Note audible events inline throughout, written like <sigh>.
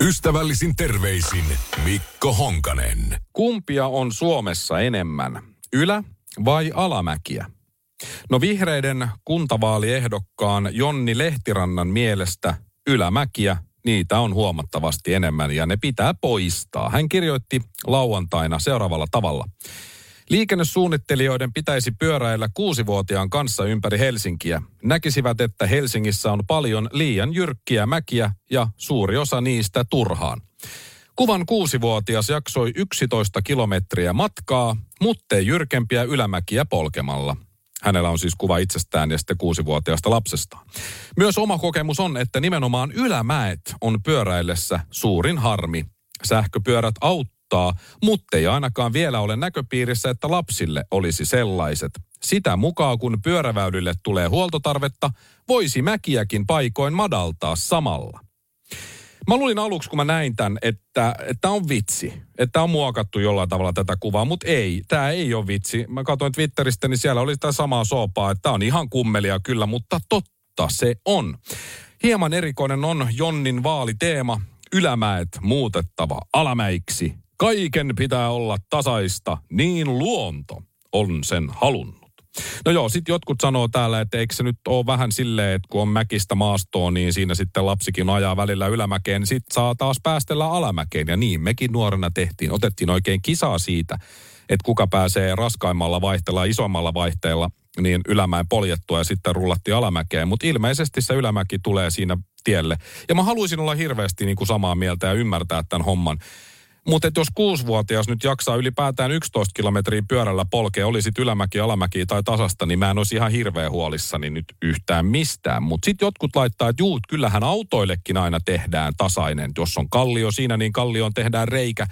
Ystävällisin terveisin Mikko Honkanen. Kumpia on Suomessa enemmän, ylä- vai alamäkiä? No vihreiden kuntavaaliehdokkaan Jonni Lehtirannan mielestä ylämäkiä, niitä on huomattavasti enemmän ja ne pitää poistaa. Hän kirjoitti lauantaina seuraavalla tavalla. Liikennesuunnittelijoiden pitäisi pyöräillä kuusivuotiaan kanssa ympäri Helsinkiä. Näkisivät, että Helsingissä on paljon liian jyrkkiä mäkiä ja suuri osa niistä turhaan. Kuvan kuusivuotias jaksoi 11 kilometriä matkaa, muttei jyrkempiä ylämäkiä polkemalla. Hänellä on siis kuva itsestään ja sitten kuusivuotiaasta lapsestaan. Myös oma kokemus on, että nimenomaan ylämäet on pyöräillessä suurin harmi. Sähköpyörät auttaa auttaa, mutta ei ainakaan vielä ole näköpiirissä, että lapsille olisi sellaiset. Sitä mukaan, kun pyöräväylille tulee huoltotarvetta, voisi mäkiäkin paikoin madaltaa samalla. Mä luulin aluksi, kun mä näin tämän, että tämä on vitsi. Että on muokattu jollain tavalla tätä kuvaa, mutta ei. Tämä ei ole vitsi. Mä katsoin Twitteristä, niin siellä oli sitä samaa soopaa, että tämä on ihan kummelia kyllä, mutta totta se on. Hieman erikoinen on Jonnin vaaliteema, ylämäet muutettava alamäiksi. Kaiken pitää olla tasaista, niin luonto on sen halunnut. No joo, sitten jotkut sanoo täällä, että eikö se nyt ole vähän silleen, että kun on mäkistä maastoa, niin siinä sitten lapsikin ajaa välillä ylämäkeen, niin sitten saa taas päästellä alamäkeen. Ja niin mekin nuorena tehtiin. Otettiin oikein kisaa siitä, että kuka pääsee raskaimmalla vaihteella, isommalla vaihteella niin ylämäen poljettua ja sitten rullattiin alamäkeen. Mutta ilmeisesti se ylämäki tulee siinä tielle. Ja mä haluaisin olla hirveästi niin kuin samaa mieltä ja ymmärtää tämän homman. Mutta jos kuusivuotias nyt jaksaa ylipäätään 11 kilometriä pyörällä polkea, oli sitten ylämäki, alamäki tai tasasta, niin mä en olisi ihan hirveän huolissani nyt yhtään mistään. Mutta sitten jotkut laittaa, että juu, kyllähän autoillekin aina tehdään tasainen. Jos on kallio siinä, niin kallioon tehdään reikä,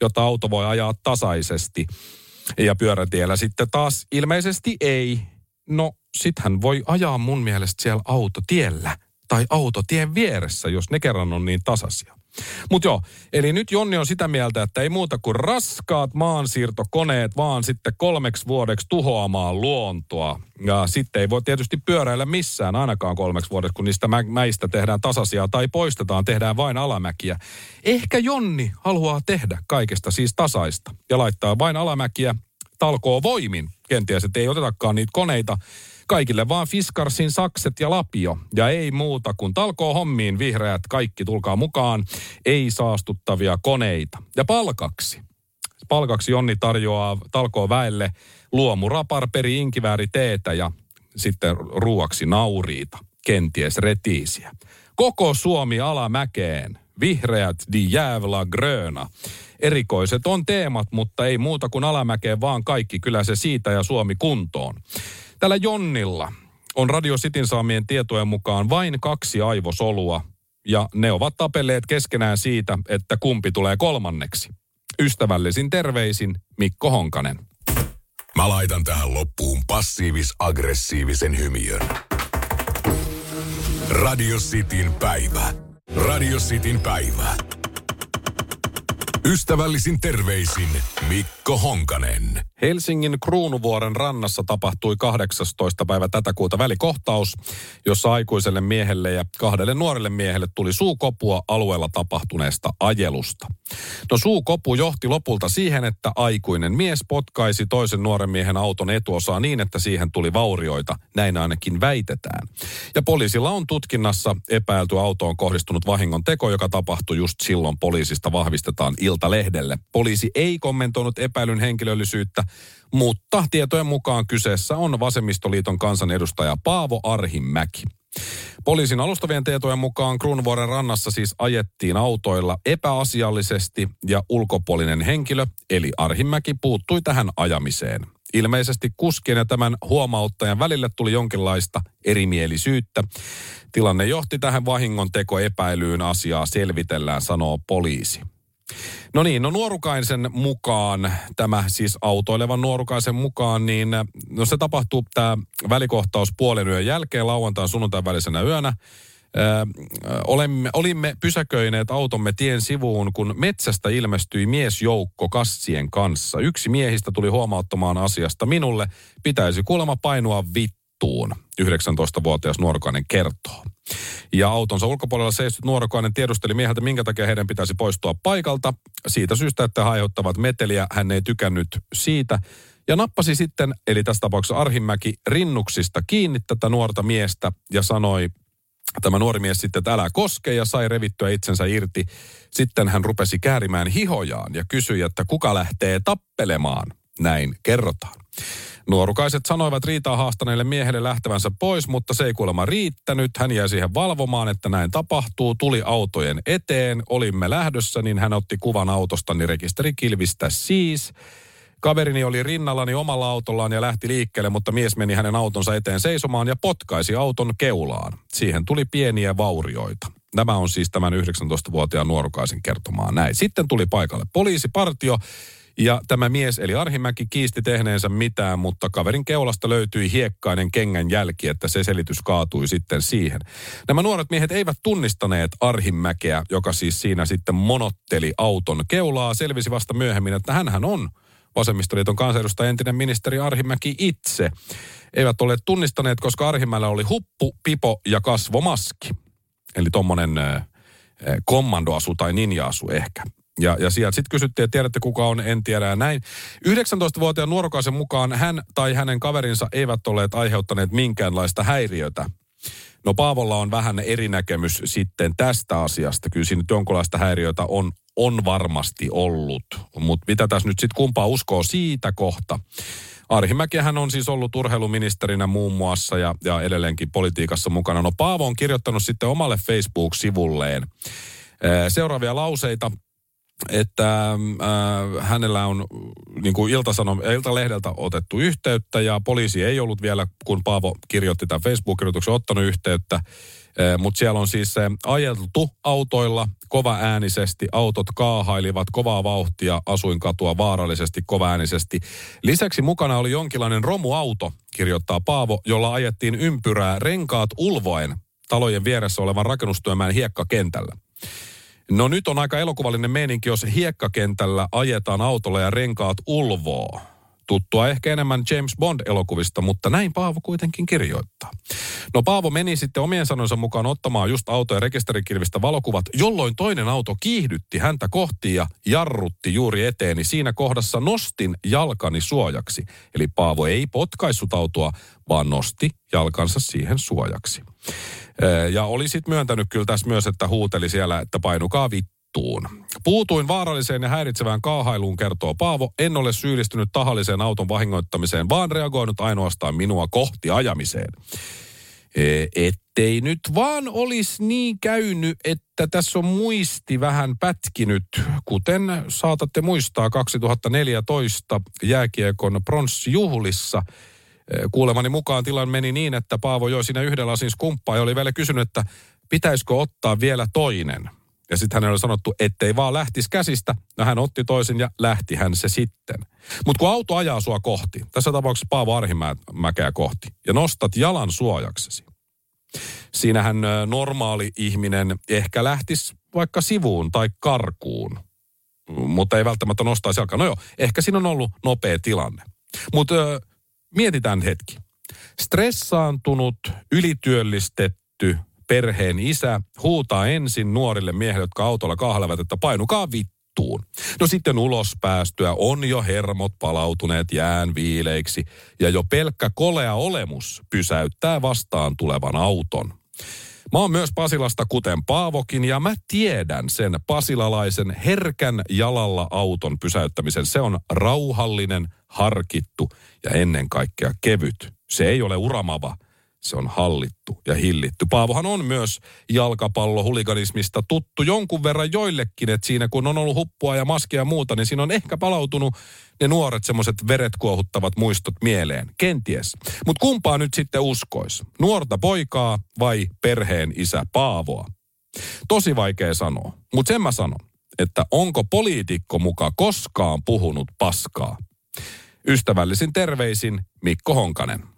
jota auto voi ajaa tasaisesti. Ja pyörätiellä sitten taas ilmeisesti ei. No, hän voi ajaa mun mielestä siellä autotiellä tai autotien vieressä, jos ne kerran on niin tasaisia. Mutta joo, eli nyt Jonni on sitä mieltä, että ei muuta kuin raskaat maansiirtokoneet vaan sitten kolmeksi vuodeksi tuhoamaan luontoa. Ja sitten ei voi tietysti pyöräillä missään ainakaan kolmeksi vuodeksi, kun niistä mä- mäistä tehdään tasaisia tai poistetaan, tehdään vain alamäkiä. Ehkä Jonni haluaa tehdä kaikesta siis tasaista ja laittaa vain alamäkiä talkoo voimin. Kenties, että ei otetakaan niitä koneita Kaikille vaan Fiskarsin sakset ja lapio. Ja ei muuta kuin talkoo hommiin vihreät kaikki tulkaa mukaan. Ei saastuttavia koneita. Ja palkaksi. Palkaksi Jonni tarjoaa talkoo väelle luomuraparperi inkivääri teetä ja sitten ruuaksi nauriita, kenties retiisiä. Koko Suomi alamäkeen. Vihreät di jävla gröna. Erikoiset on teemat, mutta ei muuta kuin alamäkeen vaan kaikki. Kyllä se siitä ja Suomi kuntoon. Tällä Jonnilla on Radio Cityn saamien tietojen mukaan vain kaksi aivosolua, ja ne ovat tapelleet keskenään siitä, että kumpi tulee kolmanneksi. Ystävällisin terveisin Mikko Honkanen. Mä laitan tähän loppuun passiivis-aggressiivisen hymiön. Radio Cityn päivä. Radio Cityn päivä. Ystävällisin terveisin Mikko Honkanen. Helsingin Kruunuvuoren rannassa tapahtui 18. päivä tätä kuuta välikohtaus, jossa aikuiselle miehelle ja kahdelle nuorelle miehelle tuli suukopua alueella tapahtuneesta ajelusta. No suukopu johti lopulta siihen, että aikuinen mies potkaisi toisen nuoren miehen auton etuosaa niin, että siihen tuli vaurioita. Näin ainakin väitetään. Ja poliisilla on tutkinnassa epäilty autoon kohdistunut vahingon teko, joka tapahtui just silloin poliisista vahvistetaan Iltalehdelle. Poliisi ei kommentoinut epäilyn henkilöllisyyttä, mutta tietojen mukaan kyseessä on Vasemmistoliiton kansanedustaja Paavo Arhimäki. Poliisin alustavien tietojen mukaan Kruunvuoren rannassa siis ajettiin autoilla epäasiallisesti ja ulkopuolinen henkilö, eli Arhimäki, puuttui tähän ajamiseen. Ilmeisesti kuskien ja tämän huomauttajan välille tuli jonkinlaista erimielisyyttä. Tilanne johti tähän vahingon teko epäilyyn asiaa selvitellään, sanoo poliisi. No niin, no nuorukaisen mukaan, tämä siis autoilevan nuorukaisen mukaan, niin no se tapahtuu tämä välikohtaus puolen yön jälkeen lauantain sunnuntain välisenä yönä. Ö, olemme, olimme pysäköineet automme tien sivuun, kun metsästä ilmestyi miesjoukko kassien kanssa. Yksi miehistä tuli huomauttamaan asiasta minulle. Pitäisi kuulemma painua vittuun, 19-vuotias nuorukainen kertoo. Ja autonsa ulkopuolella seistyt nuorukainen tiedusteli mieheltä, minkä takia heidän pitäisi poistua paikalta. Siitä syystä, että he aiheuttavat meteliä, hän ei tykännyt siitä. Ja nappasi sitten, eli tässä tapauksessa Arhimäki, rinnuksista kiinni tätä nuorta miestä ja sanoi Tämä nuori mies sitten, että älä koske ja sai revittyä itsensä irti. Sitten hän rupesi käärimään hihojaan ja kysyi, että kuka lähtee tappelemaan. Näin kerrotaan. Nuorukaiset sanoivat riitaa haastaneelle miehelle lähtevänsä pois, mutta se ei kuulemma riittänyt. Hän jäi siihen valvomaan, että näin tapahtuu. Tuli autojen eteen, olimme lähdössä, niin hän otti kuvan autostani rekisterikilvistä siis. Kaverini oli rinnallani omalla autollaan ja lähti liikkeelle, mutta mies meni hänen autonsa eteen seisomaan ja potkaisi auton keulaan. Siihen tuli pieniä vaurioita. Nämä on siis tämän 19-vuotiaan nuorukaisen kertomaan näin. Sitten tuli paikalle poliisipartio ja tämä mies eli Arhimäki kiisti tehneensä mitään, mutta kaverin keulasta löytyi hiekkainen kengän jälki, että se selitys kaatui sitten siihen. Nämä nuoret miehet eivät tunnistaneet Arhimäkeä, joka siis siinä sitten monotteli auton keulaa. Selvisi vasta myöhemmin, että hän on Vasemmistoliiton kansanedustaja entinen ministeri Arhimäki itse. Eivät ole tunnistaneet, koska Arhimäellä oli huppu, pipo ja kasvomaski. Eli tuommoinen kommandoasu tai ninja-asu ehkä. Ja, ja sieltä sitten kysyttiin, että tiedätte kuka on, en tiedä ja näin. 19-vuotiaan nuorukaisen mukaan hän tai hänen kaverinsa eivät olleet aiheuttaneet minkäänlaista häiriötä. No Paavolla on vähän eri näkemys sitten tästä asiasta. Kyllä siinä nyt jonkunlaista häiriötä on, on varmasti ollut. Mutta mitä tässä nyt sitten kumpaa uskoo siitä kohta? Arhimäkihän on siis ollut urheiluministerinä muun muassa ja, ja edelleenkin politiikassa mukana. No Paavo on kirjoittanut sitten omalle Facebook-sivulleen seuraavia lauseita että äh, hänellä on niin kuin Ilta-Sanom, Ilta-lehdeltä otettu yhteyttä ja poliisi ei ollut vielä, kun Paavo kirjoitti tämän Facebook-kirjoituksen, ottanut yhteyttä. Äh, Mutta siellä on siis ajeltu autoilla kova äänisesti, autot kaahailivat kovaa vauhtia, asuinkatua vaarallisesti kova äänisesti. Lisäksi mukana oli jonkinlainen romuauto, kirjoittaa Paavo, jolla ajettiin ympyrää renkaat ulvoen talojen vieressä olevan rakennustyömään hiekkakentällä. No nyt on aika elokuvallinen meininki, jos hiekkakentällä ajetaan autolla ja renkaat ulvoo. Tuttua ehkä enemmän James Bond-elokuvista, mutta näin Paavo kuitenkin kirjoittaa. No Paavo meni sitten omien sanonsa mukaan ottamaan just auto- ja rekisterikilvistä valokuvat, jolloin toinen auto kiihdytti häntä kohti ja jarrutti juuri eteeni. Siinä kohdassa nostin jalkani suojaksi. Eli Paavo ei potkaissut autoa, vaan nosti jalkansa siihen suojaksi. Ja oli sitten myöntänyt kyllä tässä myös, että huuteli siellä, että painukaa vittuun. Puutuin vaaralliseen ja häiritsevään kaahailuun, kertoo Paavo. En ole syyllistynyt tahalliseen auton vahingoittamiseen, vaan reagoinut ainoastaan minua kohti ajamiseen. Ettei nyt vaan olisi niin käynyt, että tässä on muisti vähän pätkinyt, kuten saatatte muistaa 2014 jääkiekon pronssijuhlissa – Kuulemani mukaan tilan meni niin, että Paavo joi siinä yhden lasin skumppaa ja oli vielä kysynyt, että pitäisikö ottaa vielä toinen. Ja sitten hänelle oli sanottu, ettei vaan lähtisi käsistä. No hän otti toisen ja lähti hän se sitten. Mutta kun auto ajaa sua kohti, tässä tapauksessa Paavo Arhimäkeä kohti, ja nostat jalan suojaksesi. Siinähän normaali ihminen ehkä lähtisi vaikka sivuun tai karkuun, mutta ei välttämättä nostaisi jalkaa. No joo, ehkä siinä on ollut nopea tilanne. Mutta mietitään hetki. Stressaantunut, ylityöllistetty perheen isä huutaa ensin nuorille miehille, jotka autolla kahlevat, että painukaa vittuun. No sitten ulos päästyä on jo hermot palautuneet jään viileiksi ja jo pelkkä kolea olemus pysäyttää vastaan tulevan auton. Mä oon myös Pasilasta kuten Paavokin ja mä tiedän sen pasilalaisen herkän jalalla auton pysäyttämisen. Se on rauhallinen, harkittu ja ennen kaikkea kevyt. Se ei ole uramava, se on hallittu ja hillitty. Paavohan on myös jalkapallohuliganismista tuttu jonkun verran joillekin, että siinä kun on ollut huppua ja maskia ja muuta, niin siinä on ehkä palautunut ne nuoret semmoiset veret kuohuttavat muistot mieleen. Kenties. Mutta kumpaa nyt sitten uskois? Nuorta poikaa vai perheen isä Paavoa? Tosi vaikea sanoa, mutta sen mä sanon, että onko poliitikko muka koskaan puhunut paskaa. Ystävällisin terveisin Mikko Honkanen.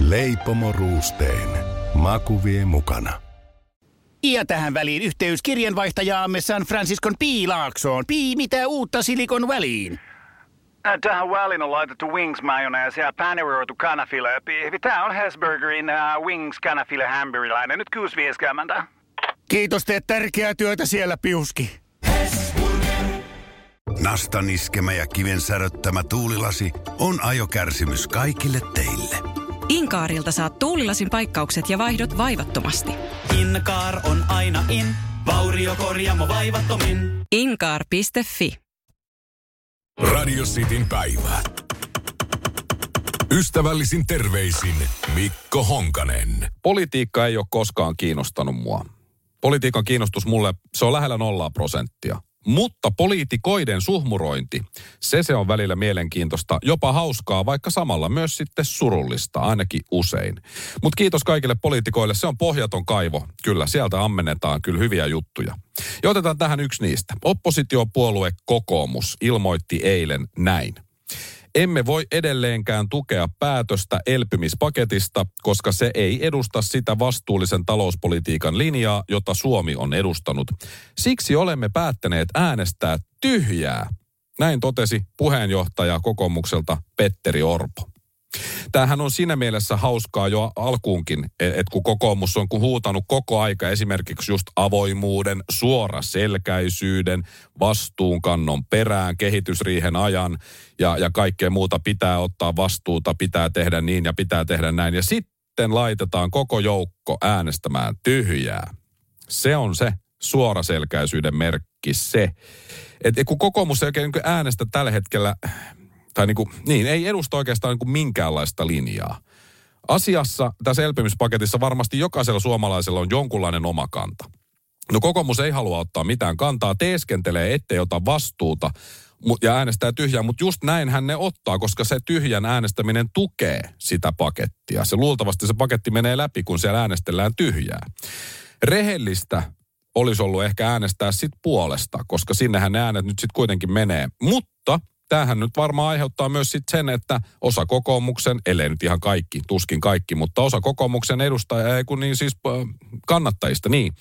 Leipomo Ruusteen. Maku vie mukana. Ja tähän väliin yhteys kirjanvaihtajaamme San Franciscon Piilaaksoon. Pii, mitä uutta Silikon väliin? Äh, Tähän väliin on laitettu wings mayonnaise ja paneroitu kanafila. Tämä on Hesburgerin uh, wings kanafila hamburilainen. Nyt 6.50. Kiitos, teet tärkeää työtä siellä, Piuski. Nastan iskemä ja kiven säröttämä tuulilasi on ajokärsimys kaikille teille. Inkaarilta saat tuulilasin paikkaukset ja vaihdot vaivattomasti. Inkaar on aina in, vauriokorjaamo vaivattomin. Inkaar.fi Radio Cityn päivä. Ystävällisin terveisin Mikko Honkanen. Politiikka ei ole koskaan kiinnostanut mua. Politiikan kiinnostus mulle, se on lähellä nollaa prosenttia. Mutta poliitikoiden suhmurointi, se se on välillä mielenkiintoista, jopa hauskaa, vaikka samalla myös sitten surullista, ainakin usein. Mutta kiitos kaikille poliitikoille, se on pohjaton kaivo. Kyllä, sieltä ammennetaan kyllä hyviä juttuja. Ja otetaan tähän yksi niistä. Oppositiopuolue Kokoomus ilmoitti eilen näin. Emme voi edelleenkään tukea päätöstä elpymispaketista, koska se ei edusta sitä vastuullisen talouspolitiikan linjaa, jota Suomi on edustanut. Siksi olemme päättäneet äänestää tyhjää. Näin totesi puheenjohtaja kokoomukselta Petteri Orpo. Tämähän on siinä mielessä hauskaa jo alkuunkin, että kun kokoomus on kun huutanut koko aika esimerkiksi just avoimuuden, suoraselkäisyyden, vastuunkannon perään, kehitysriihen ajan ja, ja kaikkea muuta pitää ottaa vastuuta, pitää tehdä niin ja pitää tehdä näin. Ja sitten laitetaan koko joukko äänestämään tyhjää. Se on se suoraselkäisyyden merkki se. Että kun kokoomus ei oikein niin äänestä tällä hetkellä tai niin kuin, niin, ei edusta oikeastaan niin kuin minkäänlaista linjaa. Asiassa tässä elpymispaketissa varmasti jokaisella suomalaisella on jonkunlainen oma kanta. No kokoomus ei halua ottaa mitään kantaa, teeskentelee, ettei ota vastuuta ja äänestää tyhjää, mutta just näinhän ne ottaa, koska se tyhjän äänestäminen tukee sitä pakettia. Se luultavasti se paketti menee läpi, kun siellä äänestellään tyhjää. Rehellistä olisi ollut ehkä äänestää sit puolesta, koska sinnehän ne äänet nyt sitten kuitenkin menee. Mutta tämähän nyt varmaan aiheuttaa myös sit sen, että osa kokoomuksen, ellei nyt ihan kaikki, tuskin kaikki, mutta osa kokoomuksen edustajia, ei kun niin siis kannattajista, niin,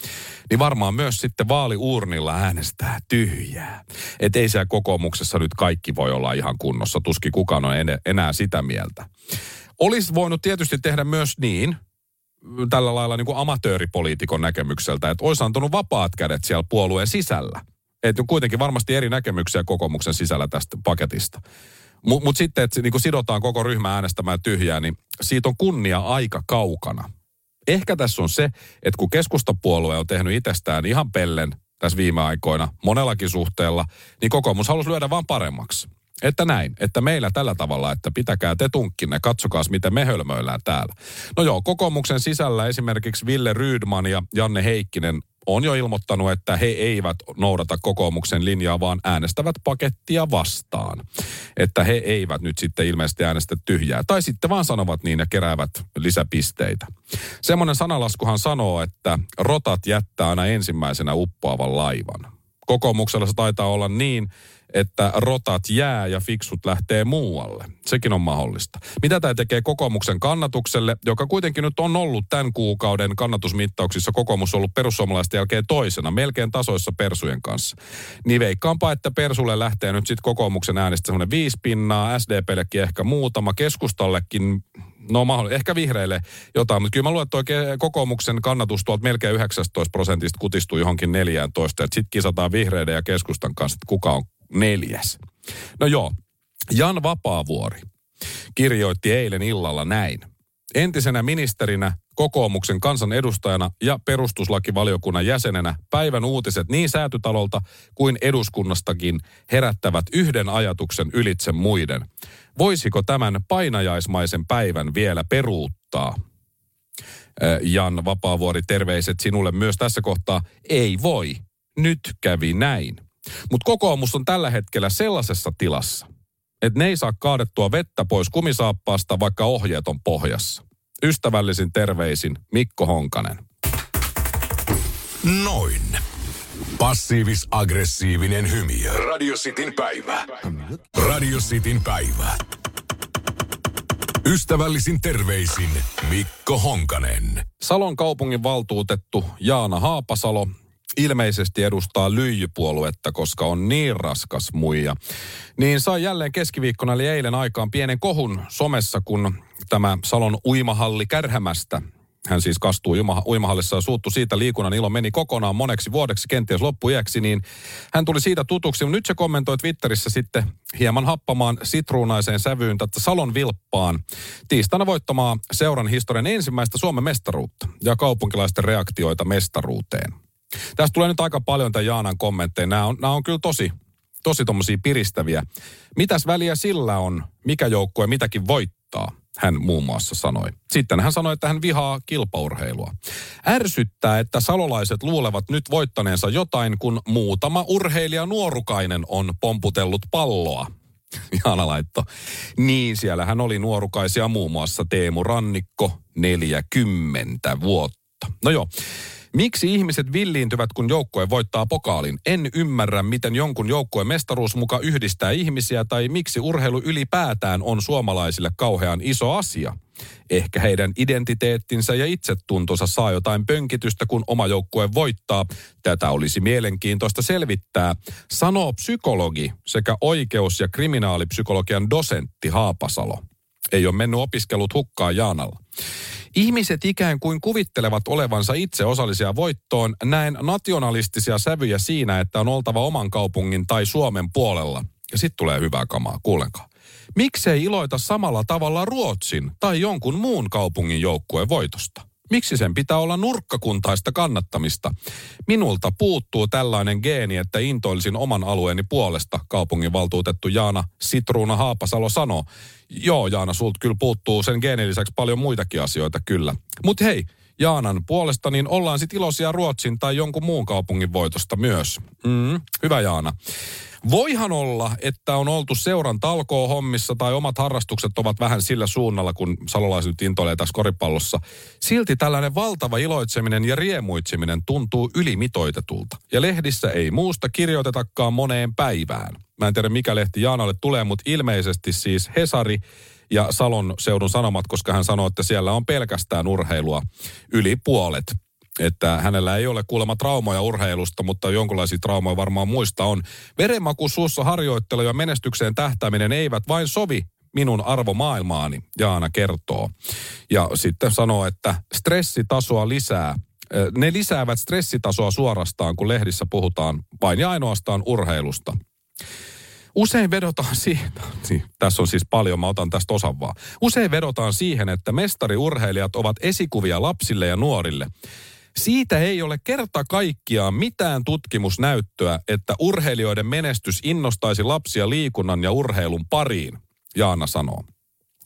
niin varmaan myös sitten vaaliuurnilla äänestää tyhjää. Että ei siellä kokoomuksessa nyt kaikki voi olla ihan kunnossa, tuskin kukaan on enää sitä mieltä. Olisi voinut tietysti tehdä myös niin, tällä lailla niin kuin amatööripoliitikon näkemykseltä, että olisi antanut vapaat kädet siellä puolueen sisällä – että kuitenkin varmasti eri näkemyksiä kokoomuksen sisällä tästä paketista. Mutta mut sitten, että niin sidotaan koko ryhmä äänestämään tyhjää, niin siitä on kunnia aika kaukana. Ehkä tässä on se, että kun keskustapuolue on tehnyt itsestään ihan pellen tässä viime aikoina monellakin suhteella, niin kokoomus halusi lyödä vaan paremmaksi. Että näin, että meillä tällä tavalla, että pitäkää te tunkkinne, katsokaa miten me hölmöillään täällä. No joo, kokoomuksen sisällä esimerkiksi Ville Rydman ja Janne Heikkinen on jo ilmoittanut, että he eivät noudata kokoomuksen linjaa, vaan äänestävät pakettia vastaan. Että he eivät nyt sitten ilmeisesti äänestä tyhjää. Tai sitten vaan sanovat niin ja keräävät lisäpisteitä. Semmoinen sanalaskuhan sanoo, että rotat jättää aina ensimmäisenä uppoavan laivan. Kokoomuksella se taitaa olla niin, että rotat jää ja fiksut lähtee muualle. Sekin on mahdollista. Mitä tämä tekee kokoomuksen kannatukselle, joka kuitenkin nyt on ollut tämän kuukauden kannatusmittauksissa kokoomus ollut perussuomalaisten jälkeen toisena, melkein tasoissa Persujen kanssa. Niin veikkaanpa, että Persulle lähtee nyt sitten kokoomuksen äänestä semmoinen viisi pinnaa, SDPllekin ehkä muutama, keskustallekin No ehkä vihreille jotain, mutta kyllä mä luulen, että oikein kokoomuksen kannatus tuolta melkein 19 prosentista kutistuu johonkin 14, että sitten kisataan vihreiden ja keskustan kanssa, että kuka on neljäs. No joo, Jan Vapaavuori kirjoitti eilen illalla näin. Entisenä ministerinä kokoomuksen kansanedustajana ja perustuslakivaliokunnan jäsenenä päivän uutiset niin säätytalolta kuin eduskunnastakin herättävät yhden ajatuksen ylitse muiden. Voisiko tämän painajaismaisen päivän vielä peruuttaa? Jan Vapaavuori, terveiset sinulle myös tässä kohtaa. Ei voi. Nyt kävi näin. Mutta kokoomus on tällä hetkellä sellaisessa tilassa, että ne ei saa kaadettua vettä pois kumisaappaasta, vaikka ohjeet on pohjassa. Ystävällisin terveisin Mikko Honkanen. Noin. Passiivis-aggressiivinen hymiö. Radio Cityn päivä. Radio Cityn päivä. Ystävällisin terveisin Mikko Honkanen. Salon kaupungin valtuutettu Jaana Haapasalo ilmeisesti edustaa lyijypuoluetta, koska on niin raskas muija. Niin sai jälleen keskiviikkona eli eilen aikaan pienen kohun somessa, kun tämä Salon uimahalli kärhämästä hän siis kastuu uimahallissa ja suuttu siitä liikunnan ilo meni kokonaan moneksi vuodeksi, kenties loppuiäksi, niin hän tuli siitä tutuksi. Nyt se kommentoi Twitterissä sitten hieman happamaan sitruunaiseen sävyyn tätä Salon vilppaan tiistaina voittamaa seuran historian ensimmäistä Suomen mestaruutta ja kaupunkilaisten reaktioita mestaruuteen. Tästä tulee nyt aika paljon tämän Jaanan kommentteja. Nämä on, nämä on kyllä tosi, tosi tommosia piristäviä. Mitäs väliä sillä on, mikä joukkue mitäkin voittaa? hän muun muassa sanoi. Sitten hän sanoi, että hän vihaa kilpaurheilua. Ärsyttää, että salolaiset luulevat nyt voittaneensa jotain, kun muutama urheilija nuorukainen on pomputellut palloa. <laughs> Jaana laitto. Niin, siellähän oli nuorukaisia muun muassa Teemu Rannikko, 40 vuotta. No joo, Miksi ihmiset villiintyvät, kun joukkue voittaa pokaalin? En ymmärrä, miten jonkun joukkueen mestaruus muka yhdistää ihmisiä tai miksi urheilu ylipäätään on suomalaisille kauhean iso asia. Ehkä heidän identiteettinsä ja itsetuntonsa saa jotain pönkitystä, kun oma joukkue voittaa. Tätä olisi mielenkiintoista selvittää, sanoo psykologi sekä oikeus- ja kriminaalipsykologian dosentti Haapasalo. Ei ole mennyt opiskelut hukkaan Jaanalla. Ihmiset ikään kuin kuvittelevat olevansa itse osallisia voittoon, näen nationalistisia sävyjä siinä, että on oltava oman kaupungin tai Suomen puolella. Ja sitten tulee hyvää kamaa, kuulenkaan. Miksei iloita samalla tavalla Ruotsin tai jonkun muun kaupungin joukkueen voitosta? Miksi sen pitää olla nurkkakuntaista kannattamista? Minulta puuttuu tällainen geeni, että intoilisin oman alueeni puolesta, kaupungin valtuutettu Jaana Sitruuna Haapasalo sanoo. Joo, Jaana, sulta kyllä puuttuu sen geenin lisäksi paljon muitakin asioita, kyllä. Mutta hei, Jaanan puolesta, niin ollaan sitten iloisia Ruotsin tai jonkun muun kaupungin voitosta myös. Mm, hyvä Jaana. Voihan olla, että on oltu seuran talkoo hommissa tai omat harrastukset ovat vähän sillä suunnalla, kun salolaiset nyt intoilee tässä koripallossa. Silti tällainen valtava iloitseminen ja riemuitseminen tuntuu ylimitoitetulta. Ja lehdissä ei muusta kirjoitetakaan moneen päivään. Mä en tiedä mikä lehti Jaanalle tulee, mutta ilmeisesti siis Hesari ja Salon seudun sanomat, koska hän sanoi, että siellä on pelkästään urheilua yli puolet että hänellä ei ole kuulemma traumoja urheilusta, mutta jonkinlaisia traumoja varmaan muista on. Verenmaku suussa harjoittelu ja menestykseen tähtääminen eivät vain sovi minun arvomaailmaani, Jaana kertoo. Ja sitten sanoo, että stressitasoa lisää. Ne lisäävät stressitasoa suorastaan, kun lehdissä puhutaan vain ja ainoastaan urheilusta. Usein vedotaan <laughs> siihen, niin, tässä on siis paljon, mä otan tästä osan vaan. Usein vedotaan siihen, että mestariurheilijat ovat esikuvia lapsille ja nuorille. Siitä ei ole kerta kaikkiaan mitään tutkimusnäyttöä, että urheilijoiden menestys innostaisi lapsia liikunnan ja urheilun pariin, Jaana sanoo.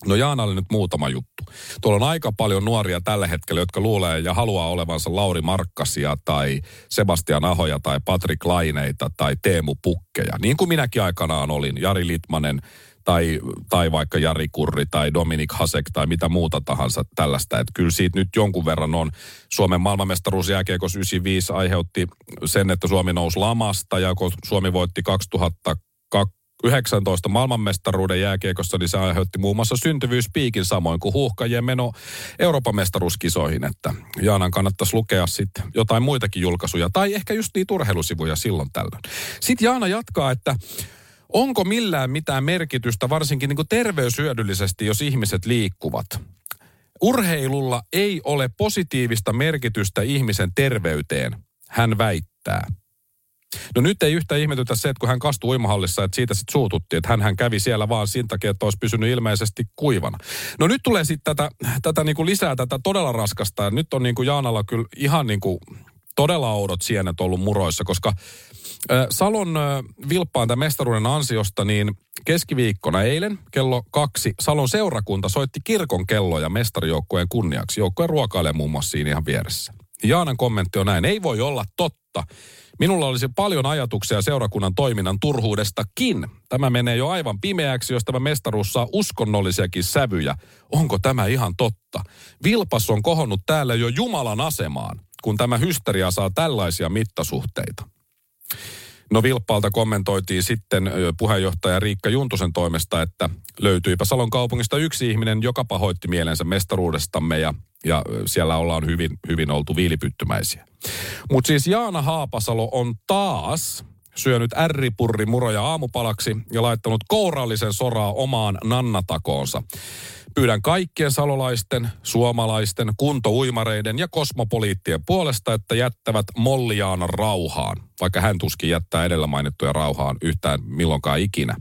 No Jaanalle nyt muutama juttu. Tuolla on aika paljon nuoria tällä hetkellä, jotka luulee ja haluaa olevansa Lauri Markkasia tai Sebastian Ahoja tai Patrick Laineita tai Teemu Pukkeja. Niin kuin minäkin aikanaan olin, Jari Litmanen, tai, tai vaikka Jari Kurri tai Dominik Hasek tai mitä muuta tahansa tällaista. Että kyllä siitä nyt jonkun verran on. Suomen maailmanmestaruus jääkiekos 95 aiheutti sen, että Suomi nousi lamasta ja kun Suomi voitti 2019 maailmanmestaruuden jääkiekossa, niin se aiheutti muun muassa syntyvyyspiikin samoin kuin huuhkajien meno Euroopan mestaruuskisoihin, että Jaanan kannattaisi lukea sitten jotain muitakin julkaisuja tai ehkä just niitä urheilusivuja silloin tällöin. Sitten Jaana jatkaa, että Onko millään mitään merkitystä, varsinkin niin terveyshyödyllisesti, jos ihmiset liikkuvat? Urheilulla ei ole positiivista merkitystä ihmisen terveyteen, hän väittää. No nyt ei yhtä ihmetytä se, että kun hän kastui uimahallissa, että siitä sitten suututtiin, että hän kävi siellä vaan sen takia, että olisi pysynyt ilmeisesti kuivana. No nyt tulee sitten tätä, tätä niin kuin lisää tätä todella raskasta. Ja nyt on niin kuin Jaanalla kyllä ihan niin kuin todella oudot sienet ollut muroissa, koska Salon vilppaan tämän mestaruuden ansiosta, niin keskiviikkona eilen kello kaksi Salon seurakunta soitti kirkon kelloja mestarijoukkueen kunniaksi. Joukkue ruokailee muun muassa siinä ihan vieressä. Jaanan kommentti on näin, ei voi olla totta. Minulla olisi paljon ajatuksia seurakunnan toiminnan turhuudestakin. Tämä menee jo aivan pimeäksi, jos tämä mestaruus saa uskonnollisiakin sävyjä. Onko tämä ihan totta? Vilpas on kohonnut täällä jo Jumalan asemaan, kun tämä hysteria saa tällaisia mittasuhteita. No Vilppaalta kommentoitiin sitten puheenjohtaja Riikka Juntusen toimesta, että löytyipä Salon kaupungista yksi ihminen, joka pahoitti mielensä mestaruudestamme ja, ja siellä ollaan hyvin, hyvin oltu viilipyttymäisiä. Mutta siis Jaana Haapasalo on taas syönyt ärripurri muroja aamupalaksi ja laittanut kourallisen soraa omaan nannatakoonsa. Pyydän kaikkien salolaisten, suomalaisten, kuntouimareiden ja kosmopoliittien puolesta, että jättävät Molliaanan rauhaan, vaikka hän tuskin jättää edellä mainittuja rauhaan yhtään milloinkaan ikinä.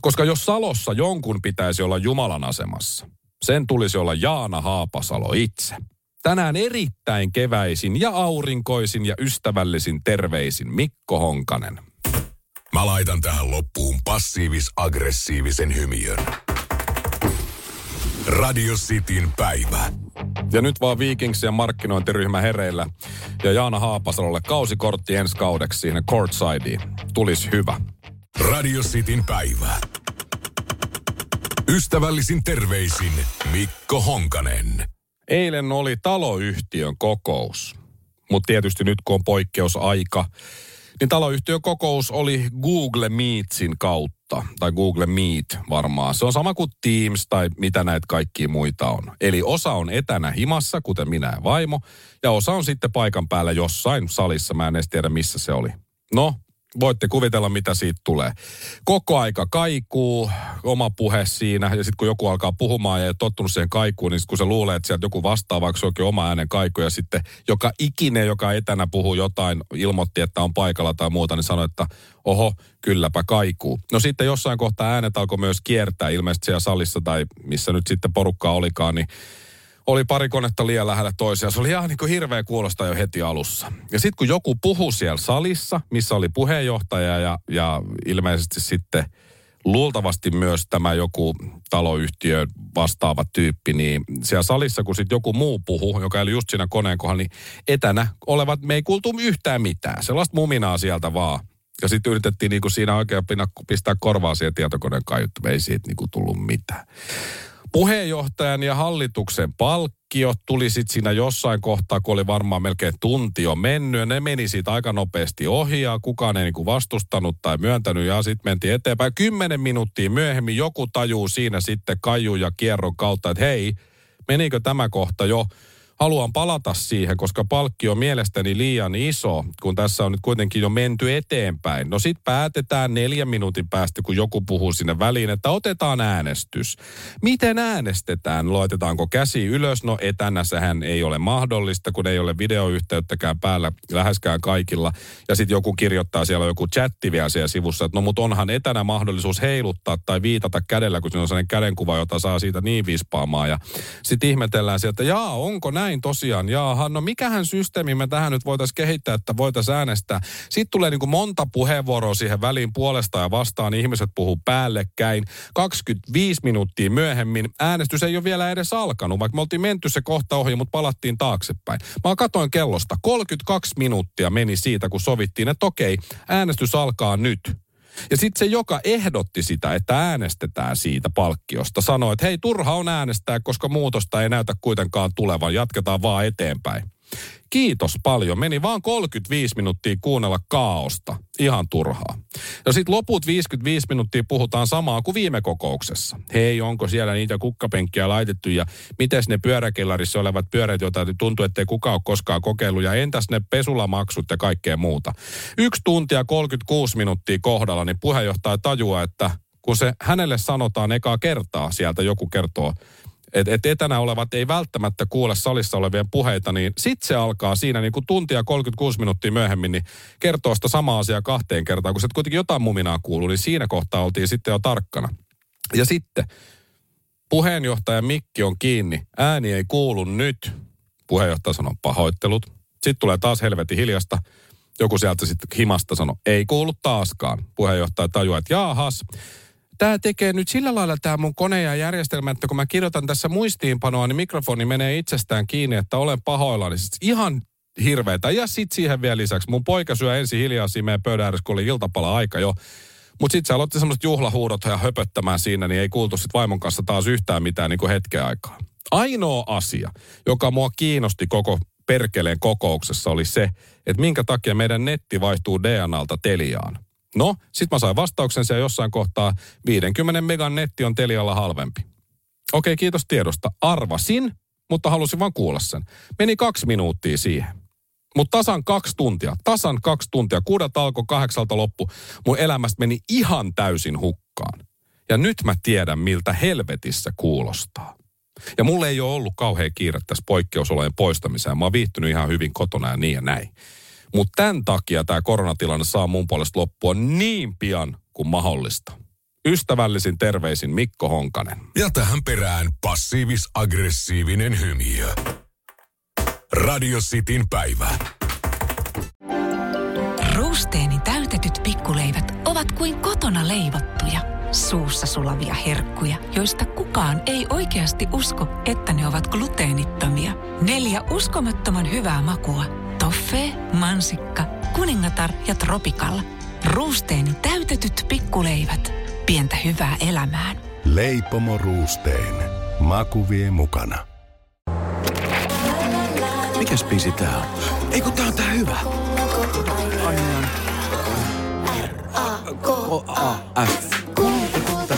Koska jos Salossa jonkun pitäisi olla Jumalan asemassa, sen tulisi olla Jaana Haapasalo itse. Tänään erittäin keväisin ja aurinkoisin ja ystävällisin terveisin Mikko Honkanen. Mä laitan tähän loppuun passiivis-aggressiivisen hymiön. Radio Cityn päivä. Ja nyt vaan Vikings ja markkinointiryhmä hereillä. Ja Jaana Haapasalolle kausikortti ensi kaudeksi siihen courtsideen. Tulisi hyvä. Radio Cityn päivä. Ystävällisin terveisin Mikko Honkanen. Eilen oli taloyhtiön kokous. Mutta tietysti nyt kun on poikkeusaika, niin taloyhtiön kokous oli Google Meetsin kautta, tai Google Meet varmaan. Se on sama kuin Teams tai mitä näitä kaikkia muita on. Eli osa on etänä himassa, kuten minä ja vaimo, ja osa on sitten paikan päällä jossain salissa. Mä en edes tiedä, missä se oli. No, voitte kuvitella, mitä siitä tulee. Koko aika kaikuu, oma puhe siinä, ja sitten kun joku alkaa puhumaan ja ei tottunut siihen kaikuun, niin sit kun se luulee, että sieltä joku vastaa, vaikka se onkin oma äänen kaiku, ja sitten joka ikinen, joka etänä puhuu jotain, ilmoitti, että on paikalla tai muuta, niin sanoi, että oho, kylläpä kaikuu. No sitten jossain kohtaa äänet alkoi myös kiertää, ilmeisesti siellä salissa tai missä nyt sitten porukkaa olikaan, niin oli pari konetta liian lähellä toisiaan. Se oli ihan niin kuin hirveä kuulostaa jo heti alussa. Ja sitten kun joku puhui siellä salissa, missä oli puheenjohtaja ja, ja ilmeisesti sitten luultavasti myös tämä joku taloyhtiö vastaava tyyppi, niin siellä salissa, kun sitten joku muu puhuu, joka oli just siinä koneen kohdalla, niin etänä olevat, me ei kuultu yhtään mitään. Sellaista muminaa sieltä vaan. Ja sitten yritettiin niinku siinä oikein pistää korvaa siihen tietokoneen kaiuttimeen. Ei siitä niinku tullut mitään. Puheenjohtajan ja hallituksen palkkio tuli sitten siinä jossain kohtaa, kun oli varmaan melkein tunti jo mennyt. Ja ne meni siitä aika nopeasti ohi ja kukaan ei niinku vastustanut tai myöntänyt ja sitten mentiin eteenpäin. Kymmenen minuuttia myöhemmin joku tajuu siinä sitten kaju ja kierron kautta, että hei, menikö tämä kohta jo haluan palata siihen, koska palkki on mielestäni liian iso, kun tässä on nyt kuitenkin jo menty eteenpäin. No sitten päätetään neljän minuutin päästä, kun joku puhuu sinne väliin, että otetaan äänestys. Miten äänestetään? Laitetaanko käsi ylös? No etänä sehän ei ole mahdollista, kun ei ole videoyhteyttäkään päällä läheskään kaikilla. Ja sitten joku kirjoittaa siellä joku chatti vielä siellä sivussa, että no mutta onhan etänä mahdollisuus heiluttaa tai viitata kädellä, kun siinä on sellainen kädenkuva, jota saa siitä niin vispaamaan. Ja sitten ihmetellään sieltä, jaa, onko näin? Näin tosiaan. Jaaha, no mikähän systeemi me tähän nyt voitaisiin kehittää, että voitaisiin äänestää. Sitten tulee niin kuin monta puheenvuoroa siihen väliin puolesta ja vastaan. Ihmiset puhuu päällekkäin. 25 minuuttia myöhemmin äänestys ei ole vielä edes alkanut, vaikka me oltiin menty se kohta ohi, mutta palattiin taaksepäin. Mä katoin kellosta. 32 minuuttia meni siitä, kun sovittiin, että okei, äänestys alkaa nyt. Ja sitten se, joka ehdotti sitä, että äänestetään siitä palkkiosta, sanoi, että hei, turha on äänestää, koska muutosta ei näytä kuitenkaan tulevan. Jatketaan vaan eteenpäin. Kiitos paljon. Meni vaan 35 minuuttia kuunnella kaaosta. Ihan turhaa. Ja sitten loput 55 minuuttia puhutaan samaa kuin viime kokouksessa. Hei, onko siellä niitä kukkapenkkiä laitettu ja miten ne pyöräkellarissa olevat pyörät, joita tuntuu, ettei kukaan ole koskaan kokeillut ja entäs ne pesulamaksut ja kaikkea muuta. Yksi tuntia 36 minuuttia kohdalla, niin puheenjohtaja tajuaa, että kun se hänelle sanotaan ekaa kertaa, sieltä joku kertoo että et etänä olevat ei välttämättä kuule salissa olevien puheita, niin sit se alkaa siinä niin kuin tuntia 36 minuuttia myöhemmin, niin kertoo sitä samaa asiaa kahteen kertaan. Kun se kuitenkin jotain muminaa kuuluu, niin siinä kohtaa oltiin sitten jo tarkkana. Ja sitten puheenjohtaja mikki on kiinni, ääni ei kuulu nyt. Puheenjohtaja sanoo pahoittelut. Sitten tulee taas helvetin hiljasta. Joku sieltä sitten himasta sanoo, ei kuulu taaskaan. Puheenjohtaja tajuaa, että jaahas, tämä tekee nyt sillä lailla tämä mun kone ja järjestelmä, että kun mä kirjoitan tässä muistiinpanoa, niin mikrofoni menee itsestään kiinni, että olen pahoillani. Siis ihan hirveetä. Ja sitten siihen vielä lisäksi, mun poika syö ensin hiljaa siinä meidän pöydän ääressä, kun oli iltapala aika jo. Mutta sitten se aloitti semmoiset juhlahuudot ja höpöttämään siinä, niin ei kuultu sitten vaimon kanssa taas yhtään mitään niin kuin hetken aikaa. Ainoa asia, joka mua kiinnosti koko perkeleen kokouksessa oli se, että minkä takia meidän netti vaihtuu DNAlta Teliaan. No, sit mä sain vastauksen siellä jossain kohtaa, 50 megan netti on Telialla halvempi. Okei, kiitos tiedosta. Arvasin, mutta halusin vaan kuulla sen. Meni kaksi minuuttia siihen. Mutta tasan kaksi tuntia, tasan kaksi tuntia, kuudelta alkoi, kahdeksalta loppu, mun elämästä meni ihan täysin hukkaan. Ja nyt mä tiedän, miltä helvetissä kuulostaa. Ja mulle ei ole ollut kauhean kiire tässä poikkeusolojen poistamiseen. Mä oon viihtynyt ihan hyvin kotona ja niin ja näin. Mutta tämän takia tämä koronatilanne saa mun puolesta loppua niin pian kuin mahdollista. Ystävällisin terveisin Mikko Honkanen. Ja tähän perään passiivis-aggressiivinen hymiö. Radio Cityn päivä. Ruusteeni täytetyt pikkuleivät ovat kuin kotona leivottuja, suussa sulavia herkkuja, joista kukaan ei oikeasti usko, että ne ovat gluteenittomia. Neljä uskomattoman hyvää makua. Toffee, mansikka, kuningatar ja tropikalla. Ruusteeni täytetyt pikkuleivät. Pientä hyvää elämään. Leipomo Ruusteen. Maku vie mukana. Mikäs biisi tää on? Ei kun tää on tää hyvä. K-A-F.